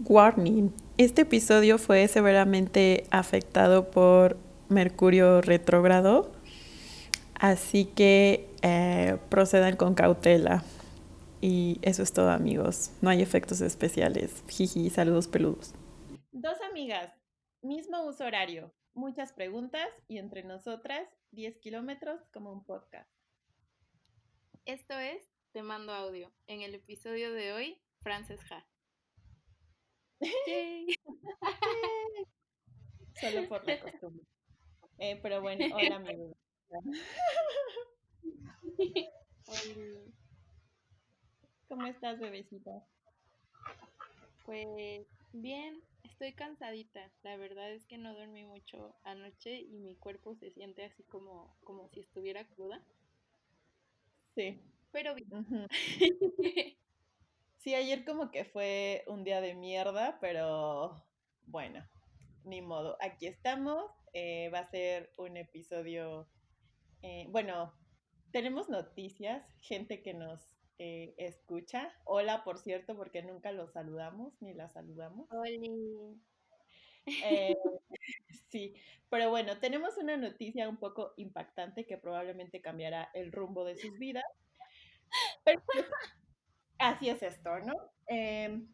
Warning. Este episodio fue severamente afectado por Mercurio retrógrado, así que eh, procedan con cautela. Y eso es todo amigos. No hay efectos especiales. Jiji, saludos peludos. Dos amigas, mismo uso horario, muchas preguntas y entre nosotras 10 kilómetros como un podcast. Esto es Te Mando Audio. En el episodio de hoy, Frances Ha. Solo por la costumbre. Eh, pero bueno, hola amigos. ¿Cómo estás, bebecita? Pues bien, estoy cansadita. La verdad es que no dormí mucho anoche y mi cuerpo se siente así como, como si estuviera cruda. Sí. Pero bien. Sí, ayer como que fue un día de mierda, pero bueno, ni modo. Aquí estamos. Eh, va a ser un episodio, eh, bueno, tenemos noticias, gente que nos eh, escucha. Hola, por cierto, porque nunca los saludamos ni la saludamos. Hola. sí, pero bueno, tenemos una noticia un poco impactante que probablemente cambiará el rumbo de sus vidas. Pero, Así es esto, ¿no? Em,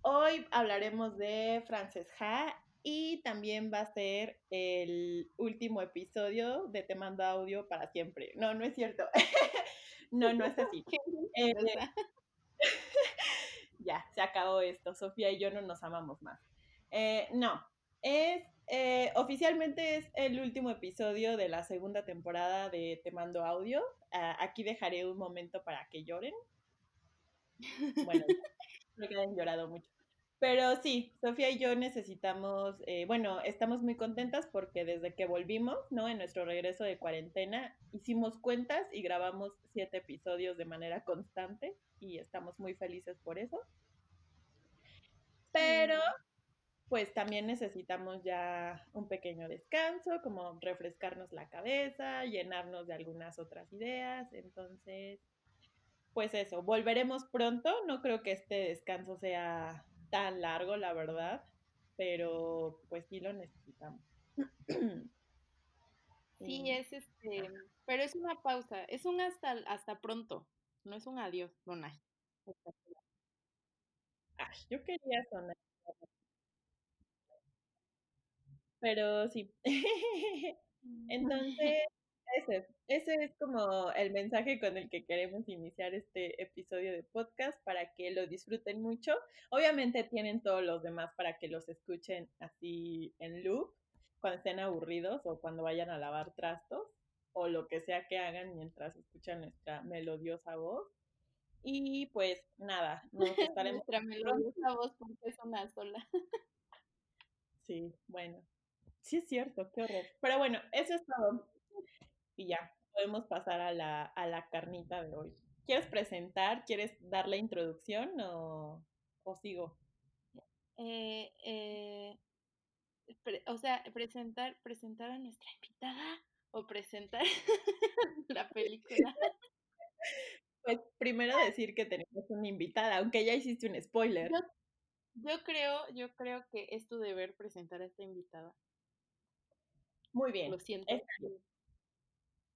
hoy hablaremos de Frances Ha y también va a ser el último episodio de Te Mando Audio para siempre. No, no es cierto. no, no es así. Eh, ya, se acabó esto. Sofía y yo no nos amamos más. Eh, no, es eh, oficialmente es el último episodio de la segunda temporada de Te Mando Audio. Ah, aquí dejaré un momento para que lloren. Bueno, me quedan llorado mucho. Pero sí, Sofía y yo necesitamos, eh, bueno, estamos muy contentas porque desde que volvimos, ¿no? En nuestro regreso de cuarentena, hicimos cuentas y grabamos siete episodios de manera constante y estamos muy felices por eso. Pero, pues también necesitamos ya un pequeño descanso, como refrescarnos la cabeza, llenarnos de algunas otras ideas. Entonces, pues eso, volveremos pronto. No creo que este descanso sea tan largo, la verdad, pero pues sí lo necesitamos. Sí, es este, pero es una pausa, es un hasta, hasta pronto, no es un adiós, Donay. Ay, yo quería sonar. Pero sí. Entonces, ese, ese es como el mensaje con el que queremos iniciar este episodio de podcast para que lo disfruten mucho. Obviamente tienen todos los demás para que los escuchen así en loop cuando estén aburridos o cuando vayan a lavar trastos o lo que sea que hagan mientras escuchan nuestra melodiosa voz. Y pues nada, nos estaremos. nuestra melodiosa voz porque es una sola. sí, bueno. Sí es cierto, qué horror. Pero bueno, eso es todo y ya, podemos pasar a la, a la carnita de hoy. ¿Quieres presentar? ¿Quieres dar la introducción o, o sigo? Eh, eh, o sea, presentar, presentar a nuestra invitada o presentar la película. Pues primero decir que tenemos una invitada, aunque ya hiciste un spoiler. Yo, creo, yo creo que es tu deber presentar a esta invitada. Muy bien. Lo siento.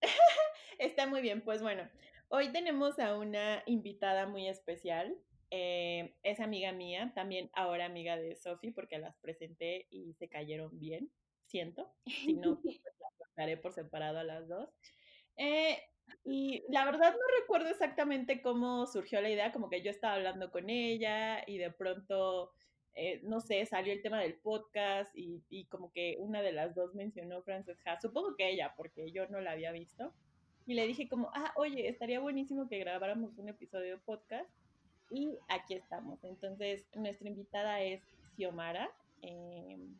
Está muy bien, pues bueno, hoy tenemos a una invitada muy especial. Eh, es amiga mía, también ahora amiga de Sofi, porque las presenté y se cayeron bien, siento. Si no, pues las contaré por separado a las dos. Eh, y la verdad no recuerdo exactamente cómo surgió la idea, como que yo estaba hablando con ella y de pronto, eh, no sé, salió el tema del podcast y, y, como que una de las dos mencionó Frances Ha, supongo que ella, porque yo no la había visto y le dije como, ah, oye, estaría buenísimo que grabáramos un episodio de podcast y aquí estamos. Entonces, nuestra invitada es Xiomara. Em,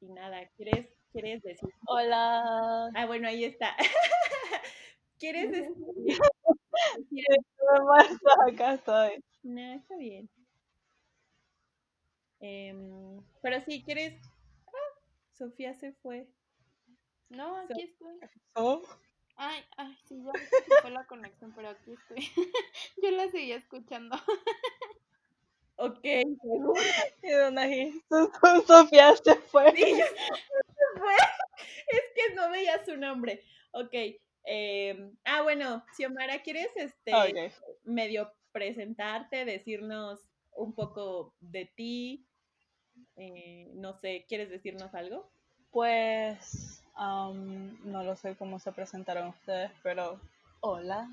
y nada, ¿quieres, ¿quieres decir? Hola. Ah, bueno, ahí está. ¿Quieres decir? Acá estoy. No, está bien. Eh, pero sí, ¿quieres? Ah, Sofía se fue. No, aquí estoy. ¿Oh? Ay, ay, sí, ya fue la conexión, pero aquí estoy. Yo la seguía escuchando. Ok. Y su- Sofía se fue. Sí, yo- fue. Es que no veía su nombre. Ok. eh, ah, bueno, Xiomara, ¿quieres este medio presentarte, decirnos un poco de ti? Eh, no sé, ¿quieres decirnos algo? Pues am, no lo sé cómo se presentaron ustedes, pero hola,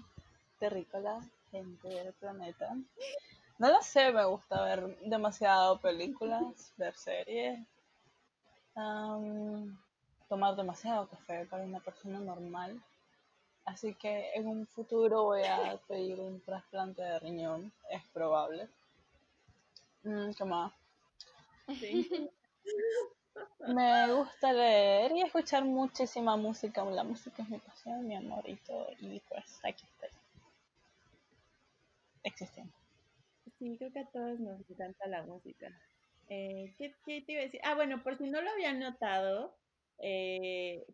terrícola, gente del planeta. No lo sé, me gusta ver demasiado películas, ver series, am, tomar demasiado café para una persona normal. Así que en un futuro voy a pedir un trasplante de riñón, es probable. Mm, ¿Qué más? Sí. Me gusta leer y escuchar muchísima música. La música es mi pasión, mi amor y todo. Y pues aquí estoy. Existiendo. Sí, creo que a todos nos encanta la música. Eh, ¿qué, qué te iba a decir? Ah, bueno, por si no lo habían notado, eh,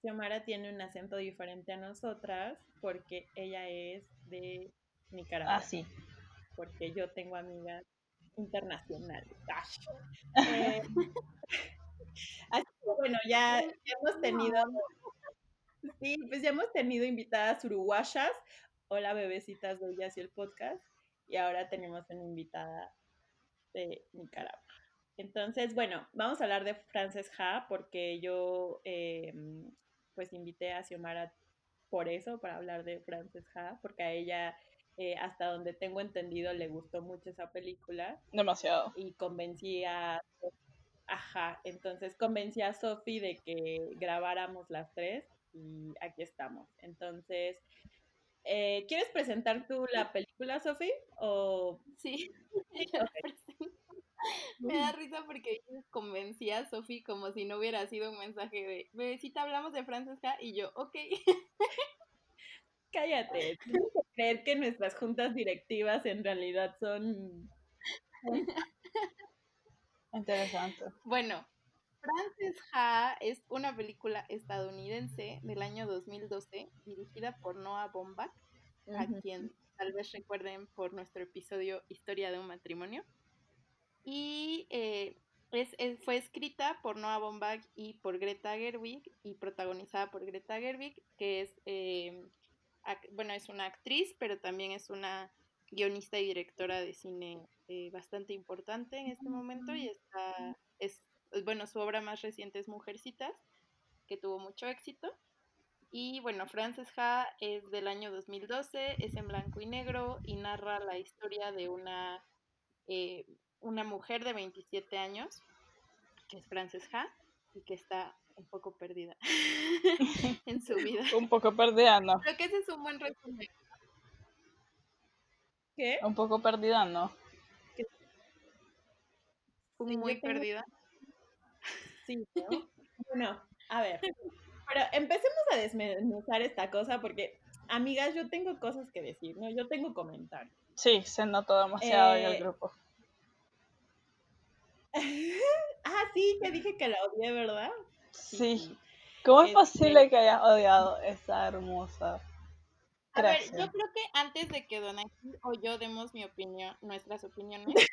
Xiomara tiene un acento diferente a nosotras porque ella es de Nicaragua, Ah, sí. porque yo tengo amigas internacionales. Ay. Eh, así que bueno, ya, ya hemos tenido, sí, pues ya hemos tenido invitadas uruguayas. Hola, bebecitas de Ellas y el podcast. Y ahora tenemos una invitada de Nicaragua. Entonces, bueno, vamos a hablar de Frances Ha porque yo eh, pues invité a Xiomara por eso, para hablar de Frances Ha, porque a ella, eh, hasta donde tengo entendido, le gustó mucho esa película Demasiado. y convencí a... Ajá, entonces convencí a Sophie de que grabáramos las tres y aquí estamos. Entonces, eh, ¿quieres presentar tú la película, Sophie? O... Sí. Me da risa porque convencí a Sofi como si no hubiera sido un mensaje de bebecita, hablamos de Francesca y yo, ok. Cállate, tienes que creer que nuestras juntas directivas en realidad son... Interesante. Bueno, Frances Ha es una película estadounidense del año 2012 dirigida por Noah Baumbach, a Ujú. quien tal vez recuerden por nuestro episodio Historia de un matrimonio. Y eh, es, es- fue escrita por Noah Baumbach y por Greta Gerwig y protagonizada por Greta Gerwig, que es, eh, bueno, es una actriz, pero también es una guionista y directora de cine eh, bastante importante en este momento y está, es, bueno, su obra más reciente es Mujercitas, que tuvo mucho éxito. Y bueno, Frances Ha es del año 2012, es en blanco y negro y narra la historia de una, eh, una mujer de 27 años, que es Frances Ha, y que está un poco perdida en su vida. Un poco perdida, no. Creo que ese es un buen resumen. ¿Qué? Un poco perdida, no. Sí, yo muy tengo- perdida. Sí, ¿no? Bueno, a ver. Pero empecemos a desmenuzar esta cosa porque, amigas, yo tengo cosas que decir, ¿no? Yo tengo comentarios. Sí, se notó demasiado en el Eh, grupo. ah, sí, te dije que la odié, ¿verdad? Sí. ¿Cómo es Este- posible que hayas odiado esa hermosa A ver, yo creo que antes de que Donaki o yo demos mi opinión, nuestras opiniones,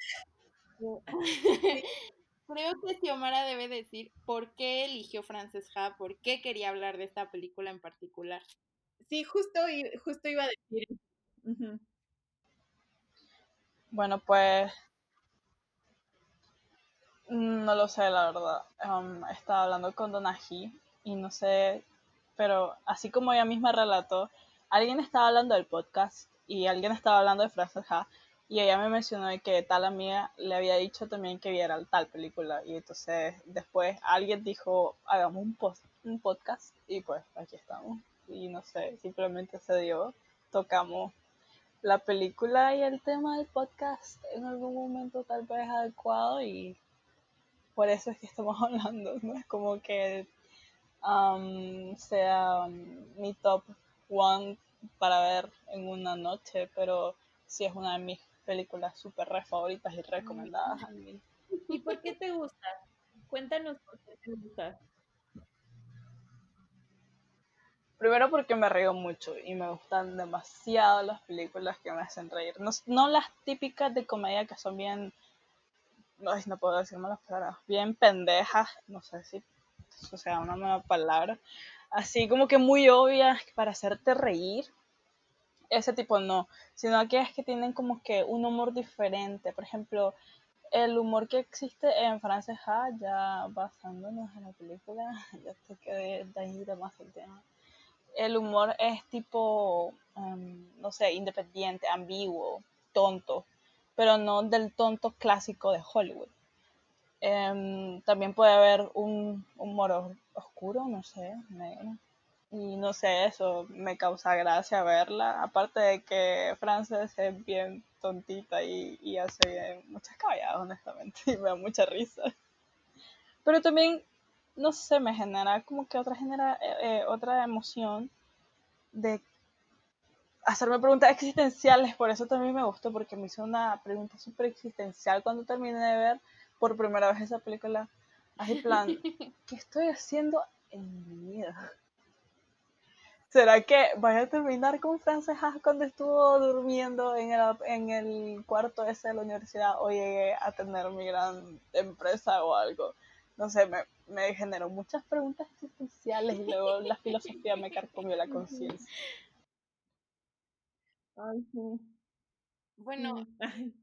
creo que Xiomara debe decir por qué eligió Frances Ha, por qué quería hablar de esta película en particular. Sí, justo, justo iba a decir. Bueno, pues no lo sé, la verdad. Um, estaba hablando con Donají y no sé, pero así como ella misma relató, alguien estaba hablando del podcast y alguien estaba hablando de Frances Ha y ella me mencionó que tal amiga le había dicho también que viera tal película y entonces después alguien dijo hagamos un, post, un podcast y pues aquí estamos y no sé, simplemente se dio, tocamos la película y el tema del podcast en algún momento tal vez adecuado y por eso es que estamos hablando, no es como que um, sea um, mi top one para ver en una noche, pero sí es una de mis películas súper re favoritas y recomendadas a mí. ¿Y por qué te gusta? Cuéntanos por qué te gusta. Primero porque me río mucho y me gustan demasiado las películas que me hacen reír. No, no las típicas de comedia que son bien ay, no puedo decir malas palabras, bien pendejas, no sé si o sea una mala palabra, así como que muy obvias para hacerte reír. Ese tipo no, sino que es que tienen como que un humor diferente. Por ejemplo, el humor que existe en Frances ya basándonos en la película, ya sé que de ahí más el tema. El humor es tipo, um, no sé, independiente, ambiguo, tonto, pero no del tonto clásico de Hollywood. Um, también puede haber un humor oscuro, no sé, negro. Y no sé, eso me causa gracia verla. Aparte de que Frances es bien tontita y, hace bien muchas calladas, honestamente, y me da mucha risa. Pero también, no sé, me genera como que otra, genera, eh, eh, otra emoción de hacerme preguntas existenciales. Por eso también me gustó, porque me hizo una pregunta súper existencial cuando terminé de ver por primera vez esa película. Así plan, ¿qué estoy haciendo en mi vida? ¿Será que vaya a terminar con Frances Ha cuando estuvo durmiendo en el, en el cuarto ese de la universidad o llegué a tener mi gran empresa o algo? No sé, me, me generó muchas preguntas existenciales y luego la filosofía me carcomió la conciencia. Ay, sí. Bueno. Ay,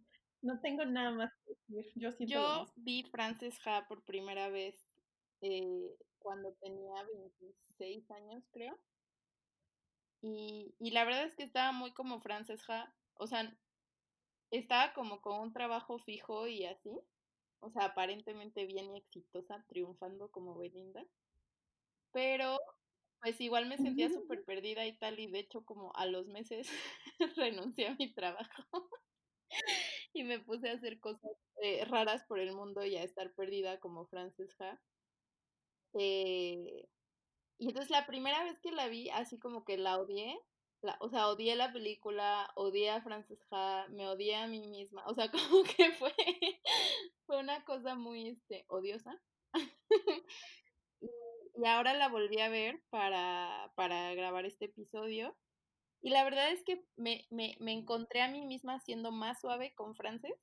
no tengo nada más que decir. Yo yo vi Frances Ha por primera vez eh, cuando tenía 26 años, creo. Y, y la verdad es que estaba muy como Frances Ha. O sea, estaba como con un trabajo fijo y así. O sea, aparentemente bien y exitosa, triunfando como Belinda. Pero, pues igual me sentía súper perdida y tal. Y de hecho, como a los meses renuncié a mi trabajo. y me puse a hacer cosas eh, raras por el mundo y a estar perdida como Frances Ha. Eh, y entonces la primera vez que la vi, así como que la odié, la, o sea, odié la película, odié a Frances Ha, me odié a mí misma, o sea, como que fue, fue una cosa muy este, odiosa. Y, ahora la volví a ver para, para grabar este episodio. Y la verdad es que me, me, me encontré a mí misma siendo más suave con Frances.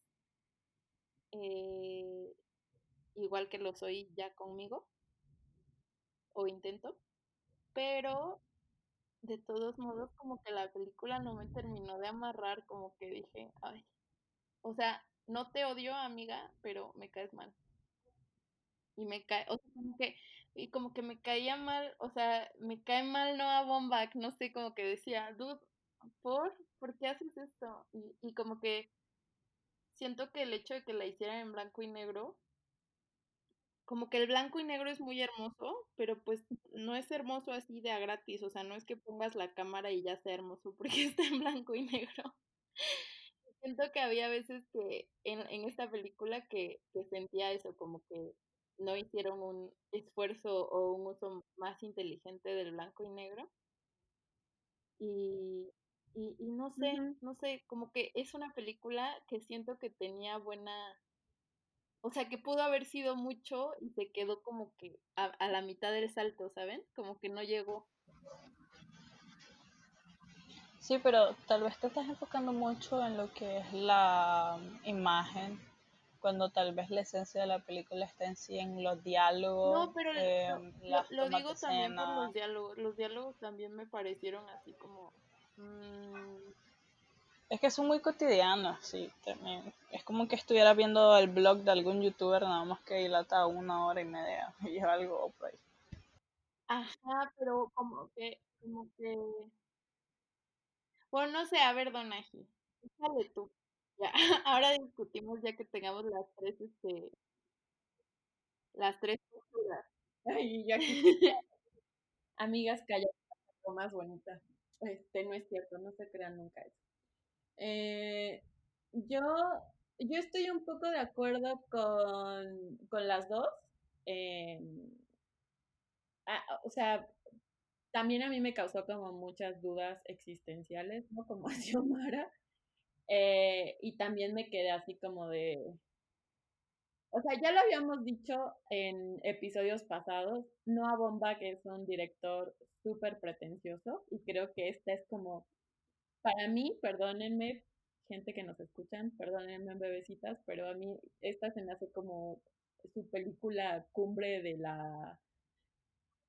Eh, igual que lo soy ya conmigo. O intento. Pero de todos modos, como que la película no me terminó de amarrar, como que dije, ay, o sea, no te odio, amiga, pero me caes mal. Y me cae, o sea, como que, y como que me caía mal, o sea, me cae mal Noah Baumbach, no sé, como que decía, dude, ¿por? ¿Por qué haces esto? Y, y como que siento que el hecho de que la hicieran en blanco y negro, como que el blanco y negro es muy hermoso, pero pues no es hermoso así de a gratis, o sea, no es que pongas la cámara y ya sea hermoso porque está en blanco y negro. Siento que había veces que en, en esta película que, que sentía eso, como que no hicieron un esfuerzo o un uso más inteligente del blanco y negro. Y, y, y no sé, no sé, como que es una película que siento que tenía buena, o sea, que pudo haber sido mucho y se quedó como que a, a la mitad del salto, ¿saben? Como que no llegó. Sí, pero tal vez te estás enfocando mucho en lo que es la imagen, cuando tal vez la esencia de la película está en sí en los diálogos, No, pero eh, lo, lo, digo también por los diálogos. Los diálogos también me parecieron así como... mm, Es que son muy cotidianos, sí, también. Es como que estuviera viendo el blog de algún youtuber, nada más que dilata una hora y media y algo por ahí. ajá, pero como que, como que... Bueno, no sé, a ver, Donaji, déjale tú. Ya, ahora discutimos ya que tengamos las tres, este, las tres posturas. Ay, yo aquí, amigas, lo más bonita. Este, no es cierto, no se crean nunca eso. Eh, yo, yo estoy un poco de acuerdo con, con las dos. Eh, ah, o sea, también a mí me causó como muchas dudas existenciales, ¿no? Como a Xiomara. Eh, y también me quedé así como de, o sea, ya lo habíamos dicho en episodios pasados, Noah Baumbach es un director súper pretencioso y creo que esta es como, para mí, perdónenme, gente que nos escuchan, perdónenme bebecitas, pero a mí esta se me hace como su película cumbre de la,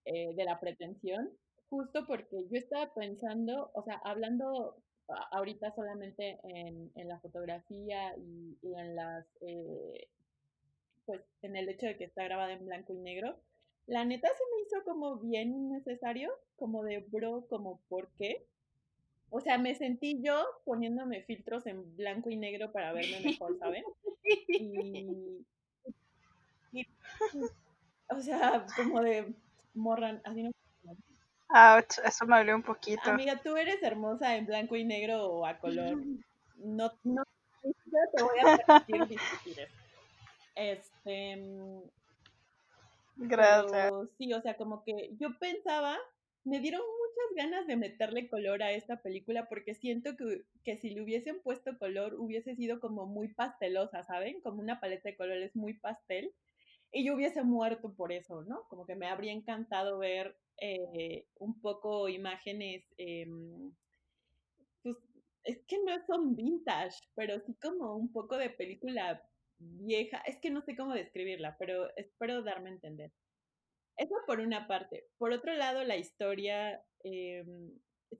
eh, de la pretensión, justo porque yo estaba pensando, o sea, hablando ahorita solamente en, en la fotografía y, y en las, eh, pues en el hecho de que está grabada en blanco y negro, la neta se me hizo como bien innecesario, como de bro, como por qué. O sea, me sentí yo poniéndome filtros en blanco y negro para verme mejor, ¿saben? Y, o sea, como de morran, así no. Ouch, eso me dolió un poquito. Amiga, tú eres hermosa en blanco y negro o a color. No, no, te voy a permitir discutir eso. Este. Mm, Gracias. sí, o sea, como que yo pensaba, me dieron muchas ganas de meterle color a esta película porque siento que, que si le hubiesen puesto color hubiese sido como muy pastelosa, ¿saben? Como una paleta de colores muy pastel y yo hubiese muerto por eso, ¿no? Como que me habría encantado ver eh, un poco imágenes, em, pues es que no son vintage, pero sí como un poco de película vieja, es que no sé cómo describirla, pero espero darme a entender. Eso por una parte. Por otro lado, la historia, em,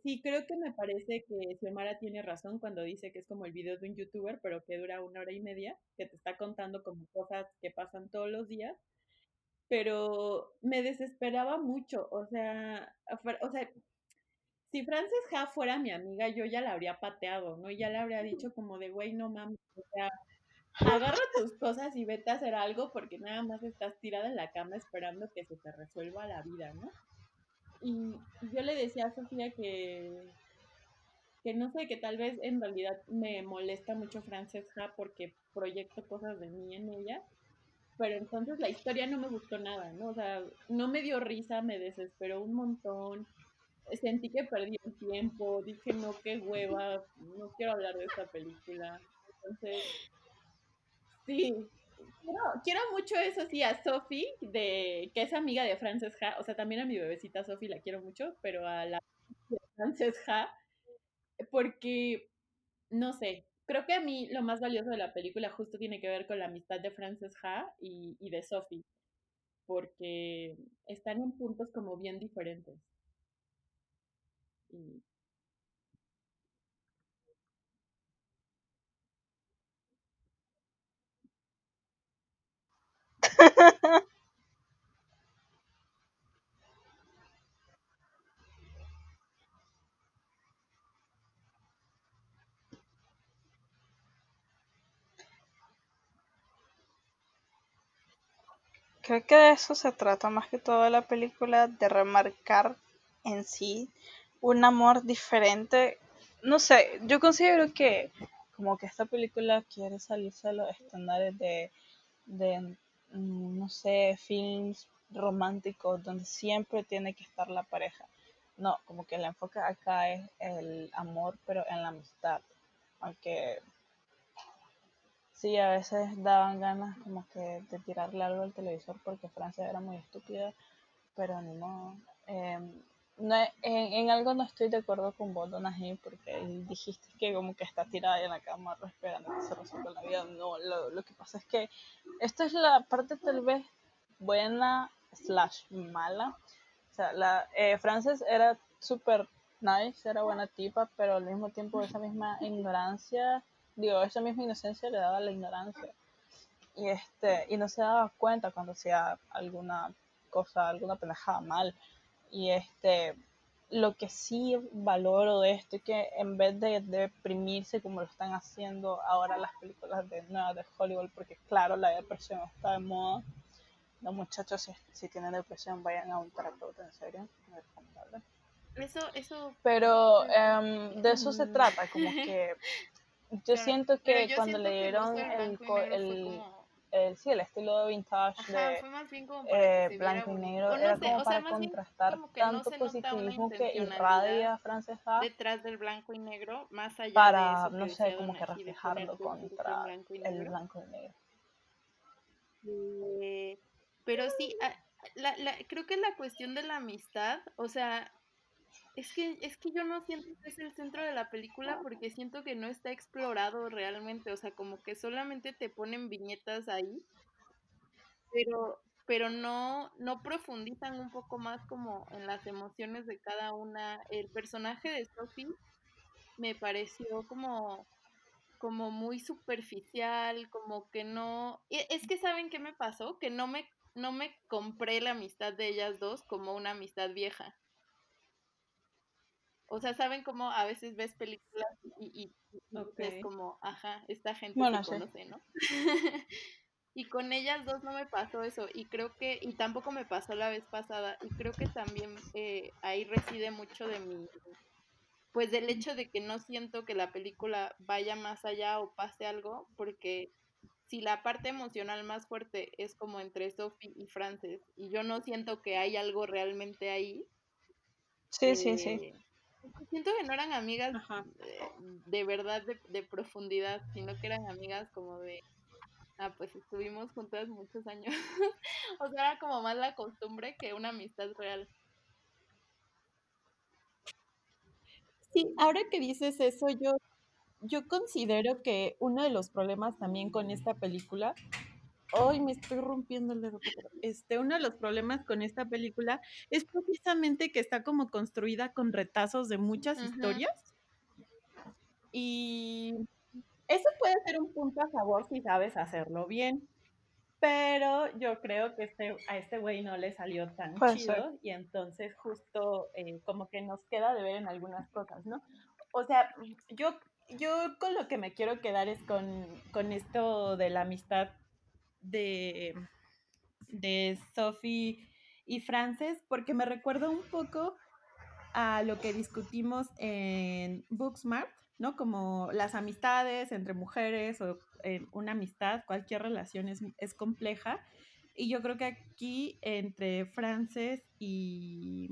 sí, creo que me parece que Xiomara tiene razón cuando dice que es como el video de un youtuber, pero que dura una hora y media, que te está contando como cosas que pasan todos los días. Pero me desesperaba mucho, o sea, o sea, si Frances Ha fuera mi amiga, yo ya la habría pateado, ¿no? Y ya le habría dicho como de, güey, no mames, o sea, agarra tus cosas y vete a hacer algo porque nada más estás tirada en la cama esperando que se te resuelva la vida, ¿no? Y yo le decía a Sofía que, que no sé, que tal vez en realidad me molesta mucho Francesca porque proyecto cosas de mí en ella, pero entonces la historia no me gustó nada, ¿no? O sea, no me dio risa, me desesperó un montón, sentí que perdí el tiempo, dije, no, qué hueva, no quiero hablar de esta película. Entonces, sí, quiero, mucho eso sí a Sophie, de, que es amiga de Frances Ha, o sea, también a mi bebecita Sophie la quiero mucho, pero a la de Frances Ha, porque, no sé, creo que a mí lo más valioso de la película justo tiene que ver con la amistad de Frances Ha y, y de Sophie, porque están en puntos como bien diferentes. Y, Creo que de eso se trata más que todo la película, de remarcar en sí un amor diferente. No sé, yo considero que como que esta película quiere salirse de los estándares de, de no sé, films románticos donde siempre tiene que estar la pareja. No, como que el enfoque acá es el amor, pero en la amistad. Aunque Sí, a veces daban ganas como que de tirarle algo al televisor porque Francia era muy estúpida, pero ni. Em, no, en, en, algo no estoy de acuerdo con vos, Donají, porque dijiste que como que está tirada en la cama esperando que se resuelva la vida. No, lo, lo que pasa es que esta es la parte tal vez buena slash mala. O sea, la, eh, Frances era súper nice, era buena tipa, pero al mismo tiempo esa misma ignorancia digo, esa misma inocencia le daba la ignorancia. Y, este, y no se daba cuenta cuando hacía alguna cosa, alguna pendejada mal. Y este, lo que sí valoro de esto es que en vez de, deprimirse como lo están haciendo ahora las películas de nuevas de Hollywood, porque claro, la depresión está de moda. Los muchachos, si, si tienen depresión, vayan a un terapeuta, en serio, Eso, eso. Pero um, de eso se mm. trata, como que yo siento que cuando le dieron el, el, el, sí, el estilo de vintage de eh, blanco y negro, era como para contrastar tanto positivismo que irradia francesa detrás del blanco y negro, más allá para, no sé, como que reflejarlo contra el blanco y negro. Eh, pero sí, ah, la, la, creo que la cuestión de la amistad, o sea, Es que, es que yo no siento que es el centro de la película porque siento que no está explorado realmente, o sea, como que solamente te ponen viñetas ahí, pero, pero no, no profundizan un poco más como en las emociones de cada una. El personaje de Sophie me pareció como, como muy superficial, como que no... e- Es que saben qué me pasó, que no me, no me compré la amistad de ellas dos como una amistad vieja. O sea, ¿saben cómo a veces ves películas y, y, y Ok. es como, ajá, esta gente se sí. conoce, ¿no? y con ellas dos no me pasó eso, y creo que, y tampoco me pasó la vez pasada, y creo que también eh, ahí reside mucho de mi, pues del hecho de que no siento que la película vaya más allá o pase algo, porque si la parte emocional más fuerte es como entre Sophie y Frances, y yo no siento que hay algo realmente ahí, Sí, sí, sí. Siento que no eran amigas eh, de verdad de, de profundidad, sino que eran amigas como de, ah, pues estuvimos juntas muchos años. o sea, era como más la costumbre que una amistad real. Sí, ahora que dices eso, yo, yo considero que uno de los problemas también con esta película, hoy me estoy rompiendo el dedo, este, uno de los problemas con esta película es precisamente que está como construida con retazos de muchas historias y eso puede ser un punto a favor si sabes hacerlo bien. Pero yo creo que este, a este güey no le salió tan chido y entonces justo eh, como que nos queda de ver en algunas cosas, ¿no? O sea, yo, yo con lo que me quiero quedar es con, con esto de la amistad de, de Sophie y Frances, porque me recuerda un poco a lo que discutimos en Booksmart, ¿no? Como las amistades entre mujeres o eh, una amistad, cualquier relación es, es compleja. Y yo creo que aquí entre Frances y...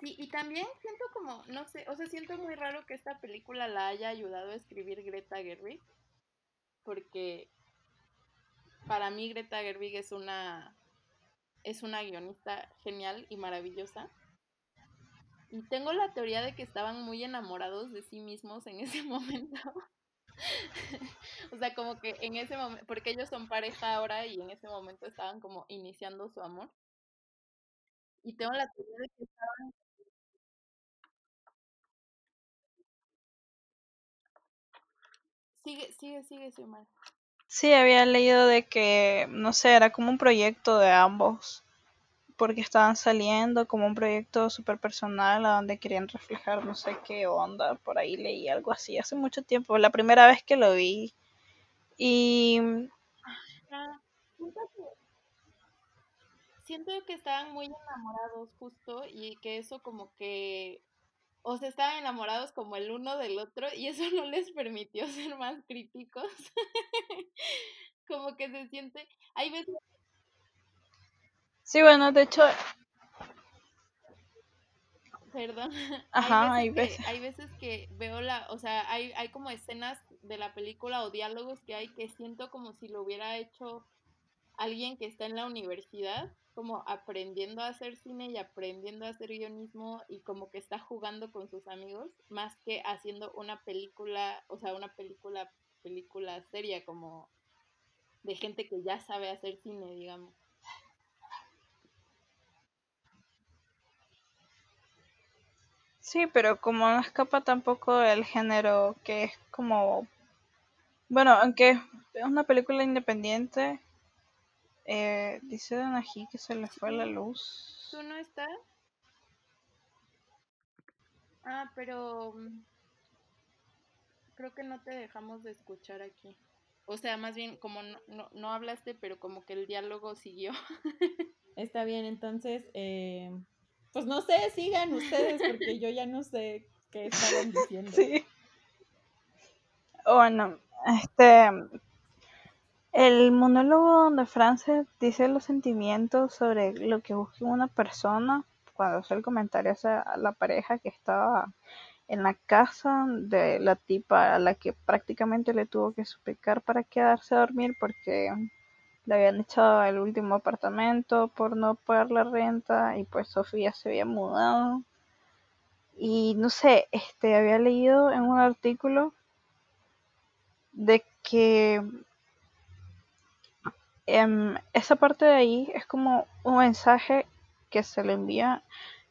Sí, y también siento como, no sé, o sea, siento muy raro que esta película la haya ayudado a escribir Greta Gerwig, porque para mí Greta Gerwig es una es una guionista genial y maravillosa. Y tengo la teoría de que estaban muy enamorados de sí mismos en ese momento. o sea, como que en ese momento, porque ellos son pareja ahora y en ese momento estaban como iniciando su amor. Y tengo la teoría de que estaban... Sigue, sigue, sigue, Xiomara. Sí, había leído de que, no sé, era como un proyecto de ambos, porque estaban saliendo como un proyecto súper personal a donde querían reflejar no sé qué onda, por ahí leí algo así hace mucho tiempo, la primera vez que lo vi. Y Ah, siento que, siento que estaban muy enamorados justo y que eso como que o sea, estaban enamorados como el uno del otro y eso no les permitió ser más críticos. como que se siente, hay veces, sí, bueno, de hecho, perdón, ajá, hay hay veces veces. que, hay veces que veo la, o sea, hay, hay como escenas de la película o diálogos que hay que siento como si lo hubiera hecho alguien que está en la universidad, como aprendiendo a hacer cine y aprendiendo a hacer guionismo y como que está jugando con sus amigos, más que haciendo una película, o sea, una película, película seria, como de gente que ya sabe hacer cine, digamos. Sí, pero como no escapa tampoco del género que es como, bueno, aunque es una película independiente, eh, dice Donají que se le fue la luz. ¿Tú no estás? Ah, pero mm, creo que no te dejamos de escuchar aquí. O sea, más bien como no, no, no hablaste, pero como que el diálogo siguió. Está bien, entonces, eh, pues no sé, sigan ustedes porque yo ya no sé qué estaban diciendo. Sí. Bueno, este. El monólogo donde Frances dice los sentimientos sobre lo que busca una persona, cuando hace el comentario hacia la pareja que estaba en la casa de la tipa a la que prácticamente le tuvo que suplicar para quedarse a dormir porque le habían echado el último apartamento por no pagar la renta y pues Sofía se había mudado. Y no sé, este había leído en un artículo de que em, esa parte de ahí es como un mensaje que se le envía,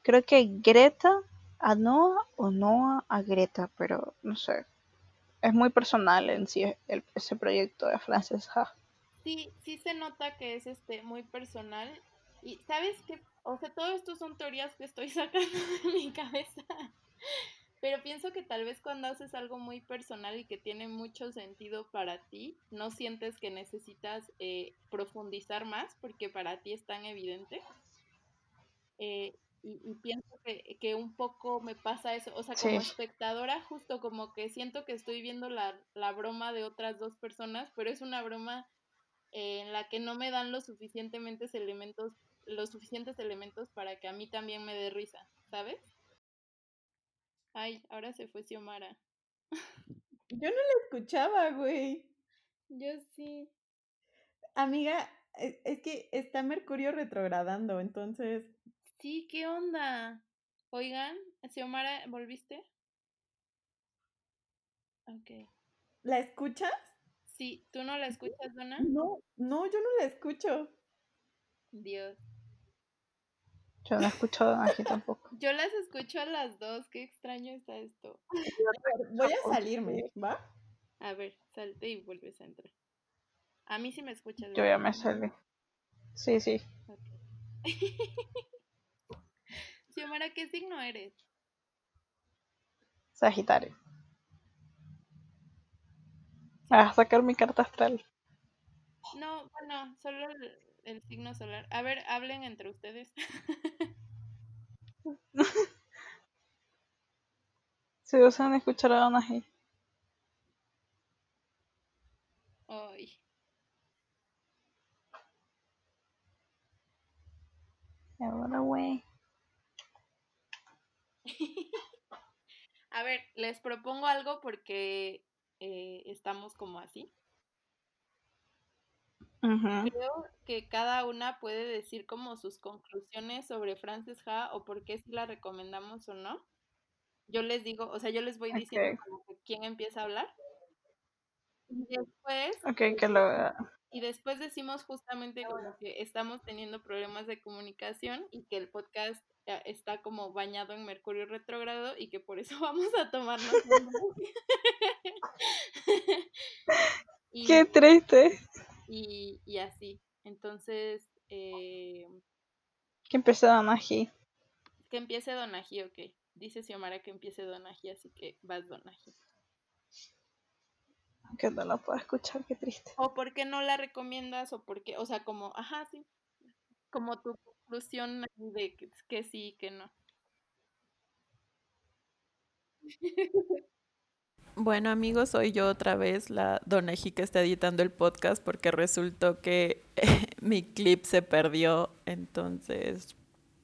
creo que Greta a Noah o Noah a Greta, pero no sé. Es muy personal en sí ese proyecto de Frances Ha. Sí, sí se nota que es este muy personal. Y sabes que, o sea, todo esto son teorías que estoy sacando de mi cabeza. Pero pienso que tal vez cuando haces algo muy personal y que tiene mucho sentido para ti, no sientes que necesitas eh, profundizar más porque para ti es tan evidente. Eh, y, pienso que, un poco me pasa eso, o sea, como espectadora, justo como que siento que estoy viendo la, la, broma de otras dos personas, pero es una broma en la que no me dan los suficientemente elementos, los suficientes elementos para que a mí también me dé risa, ¿sabes? Ay, ahora se fue Xiomara. Yo no la escuchaba, güey. Yo sí. Amiga, e, es que está Mercurio retrogradando, entonces Sí, ¿qué onda? Oigan, Xiomara, ¿volviste? Ok. ¿La escuchas? Sí, ¿tú no la escuchas, Donna? No, no, yo no la escucho. Dios. Yo no escucho a Donna tampoco. Yo las escucho a las dos, qué extraño está esto. Voy a salirme, ¿va? A ver, salte y vuelves a entrar. A mí sí me escuchas. Yo ya me salí. Sí, sí. Xiomara, ¿qué signo eres? Sagitario. a sacar mi carta astral. No, bueno, solo el, signo solar. A ver, hablen entre ustedes. Se usan escuchar a Donají. Ay. Ahora, güey. A ver, les propongo algo porque eh, estamos como así. Creo que cada una puede decir como sus conclusiones sobre Frances Ha o por qué si la recomendamos o no. Yo les digo, o sea, yo les voy diciendo quién empieza a hablar. Y después. Ok, que lo. Y después decimos justamente como que estamos teniendo problemas de comunicación y que el podcast está como bañado en Mercurio retrógrado y que por eso vamos a tomarnos Qué triste. Y, y así. Entonces, eh, que empiece Donají. Que empiece Donají, ok. Dice Xiomara que empiece Donají, así que vas Donají. Que no la puedo escuchar, qué triste. O por qué no la recomiendas, o por qué, o sea, como, ajá, sí. Como tu conclusión de que, sí que no. Bueno amigos, soy yo otra vez la Doneji que está editando el podcast porque resultó que mi clip se perdió, entonces,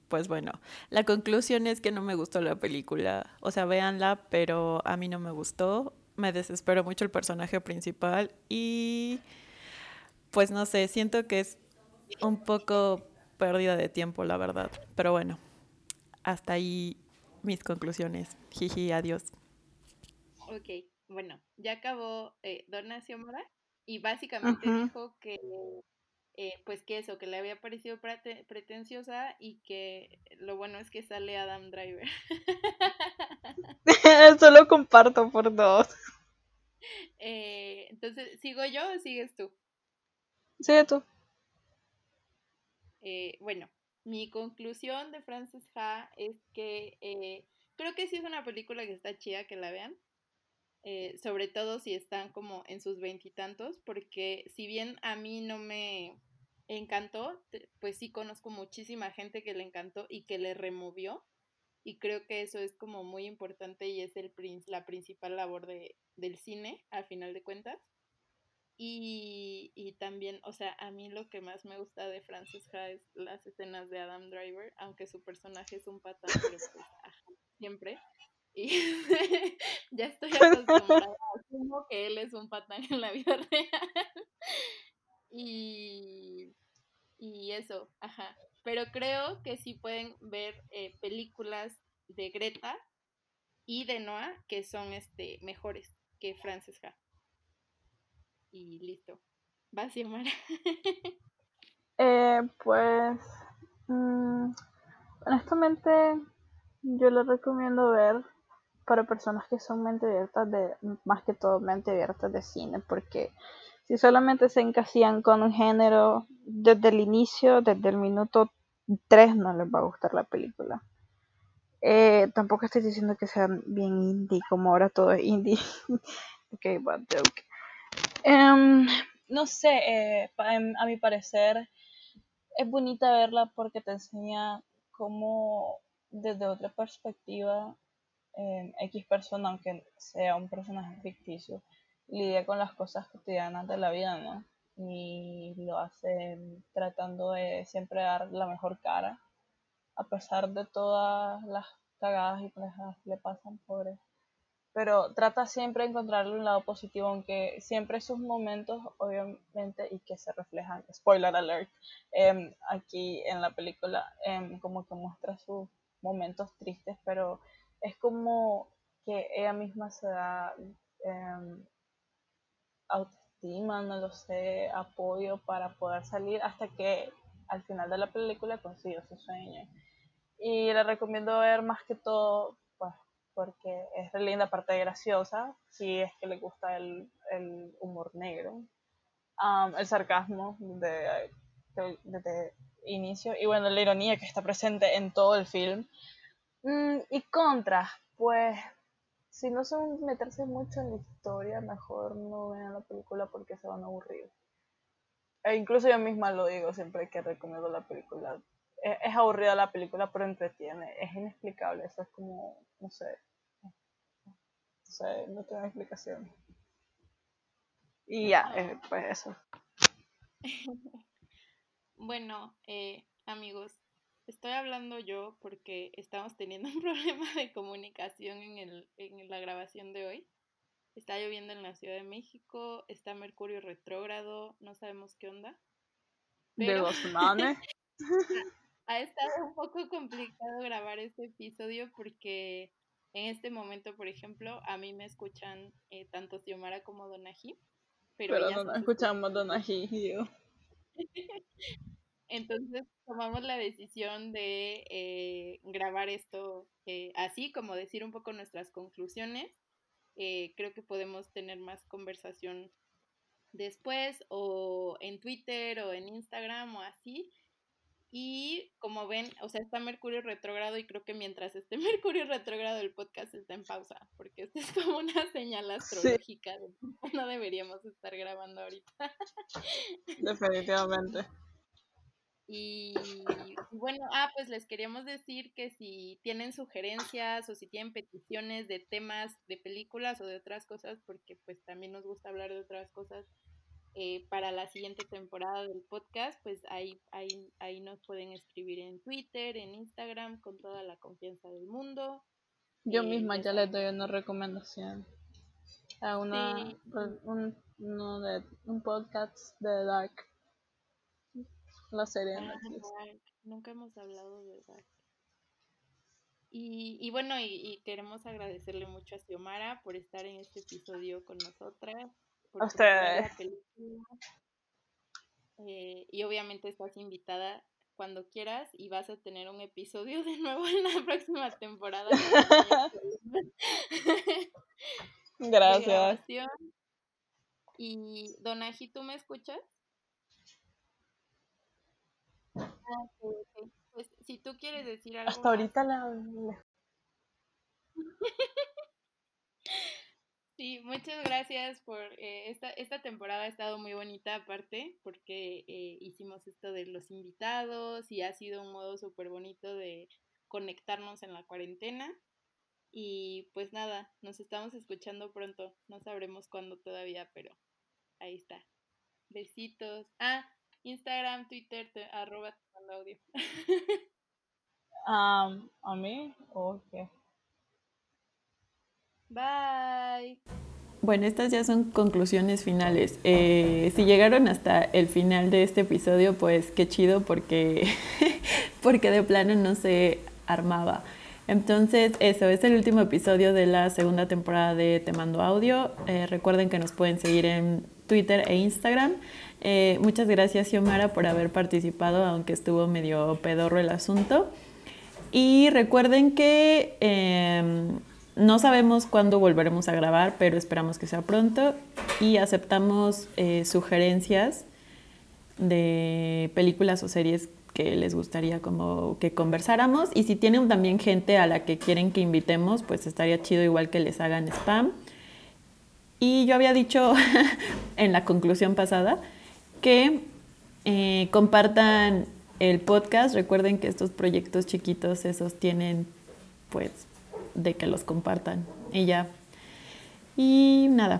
pues bueno, la conclusión es que no me gustó la película, o sea, véanla, pero a mí no me gustó, me desesperó mucho el personaje principal y pues no sé, siento que es un poco pérdida de tiempo, la verdad. Pero bueno, hasta ahí mis conclusiones. Jiji, adiós. Ok, bueno, ya acabó eh, Donna Xiomara y básicamente dijo que, eh, pues que eso, que le había parecido pretenciosa y que lo bueno es que sale Adam Driver. Eso lo comparto por dos. Eh, entonces, ¿sigo yo o sigues tú? Sigue tú. Eh, bueno, mi conclusión de Frances Ha es que eh, creo que sí es una película que está chida que la vean. Eh, sobre todo si están como en sus veintitantos, porque si bien a mí no me encantó, pues sí conozco muchísima gente que le encantó y que le removió. Y creo que eso es como muy importante y es el, la principal labor de, del cine, al final de cuentas. Y, y, también, o sea, a mí lo que más me gusta de Frances Ha es las escenas de Adam Driver, aunque su personaje es un patán, pero pues, siempre. Y ya estoy acostumbrada, asumo que él es un patán en la vida real. Y, eso, ajá. Pero creo que sí pueden ver eh, películas de Greta y de Noah que son este mejores que Frances Ha. Y listo. Va, Xiomara. Eh, pues, mm, honestamente, yo le recomiendo ver para personas que son mente abiertas de, más que todo mente abiertas de cine, porque si solamente se encasían con un género desde el inicio, desde el minuto 3 no les va a gustar la película. Eh, tampoco estoy diciendo que sean bien indie, como ahora todo es indie. ok, bad joke. Em, no sé, eh, a mi parecer es bonita verla porque te enseña cómo desde otra perspectiva X persona, aunque sea un personaje ficticio, lidia con las cosas cotidianas de la vida, ¿no? Y lo hace tratando de siempre dar la mejor cara, a pesar de todas las cagadas y pendejadas que le pasan, pobre. Pero trata siempre de encontrarle un lado positivo, aunque siempre sus momentos, obviamente, y que se reflejan, spoiler alert, em, aquí en la película, em, como que muestra sus momentos tristes, pero es como que ella misma se da em, autoestima, no lo sé, apoyo para poder salir hasta que al final de la película consiguió su sueño. Y le recomiendo ver más que todo, pues, porque es re linda, aparte de graciosa, si es que le gusta el, el humor negro, el sarcasmo de, desde inicio, y bueno, la ironía que está presente en todo el film. Mm, y contra, pues si no son meterse mucho en la historia, mejor no vean la película porque se van a aburrir. E incluso yo misma lo digo siempre que recomiendo la película. E, es, aburrida la película, pero entretiene. Es inexplicable. Eso es como, no sé. No sé, no tengo explicación. Y ya, eh, pues eso. bueno, eh, amigos, Estoy hablando yo porque estamos teniendo un problema de comunicación en, el, en la grabación de hoy. Está lloviendo en la Ciudad de México, está Mercurio retrógrado, no sabemos qué onda. de dos semanas. ha, estado un poco complicado grabar este episodio porque en este momento, por ejemplo, a mí me escuchan eh, tanto Xiomara como Donají. Pero, pero no escuchamos Donají y yo. Entonces tomamos la decisión de eh, grabar esto eh, así, como decir un poco nuestras conclusiones. Eh, creo que podemos tener más conversación después o en Twitter o en Instagram o así. Y como ven, o sea, está Mercurio retrógrado y creo que mientras esté Mercurio retrógrado el podcast está en pausa, porque esto es como una señal astrológica de que no deberíamos estar grabando ahorita. Definitivamente. Y, bueno, ah, pues les queríamos decir que si tienen sugerencias o si tienen peticiones de temas de películas o de otras cosas, porque pues también nos gusta hablar de otras cosas eh, para la siguiente temporada del podcast, pues ahí, ahí, ahí nos pueden escribir en Twitter, en Instagram, con toda la confianza del mundo. Yo eh, misma ya les doy una recomendación. A una, pues, un, de, un podcast de Dark la serie ah, Nunca hemos hablado de Dark. Y, y bueno, y, queremos agradecerle mucho a Xiomara por estar en este episodio con nosotras. a ustedes. Eh, y obviamente estás invitada cuando quieras y vas a tener un episodio de nuevo en la próxima temporada. Gracias. Y Donaji, ¿tú me escuchas? Ah, pues si tú quieres decir algo. Hasta ahorita la. sí, muchas gracias por eh, esta, esta temporada ha estado muy bonita aparte porque eh, hicimos esto de los invitados y ha sido un modo súper bonito de conectarnos en la cuarentena. Y pues nada, nos estamos escuchando pronto. No sabremos cuándo todavía, pero ahí está. Besitos. Ah, Instagram, Twitter, te, arroba audio. um, ¿A mí? Ok. Bye. Bueno, estas ya son conclusiones finales. Eh, si llegaron hasta el final de este episodio, pues qué chido porque, porque de plano no se armaba. Entonces, eso es el último episodio de la segunda temporada de Te Mando Audio. Eh, recuerden que nos pueden seguir en Twitter e Instagram. Eh, muchas gracias, Xiomara, por haber participado, aunque estuvo medio pedorro el asunto. Y recuerden que em, no sabemos cuándo volveremos a grabar, pero esperamos que sea pronto y aceptamos eh, sugerencias de películas o series que les gustaría como que conversáramos y si tienen también gente a la que quieren que invitemos, pues estaría chido igual que les hagan spam. Y yo había dicho en la conclusión pasada que eh, compartan el podcast. Recuerden que estos proyectos chiquitos se sostienen pues de que los compartan y ya. Y nada,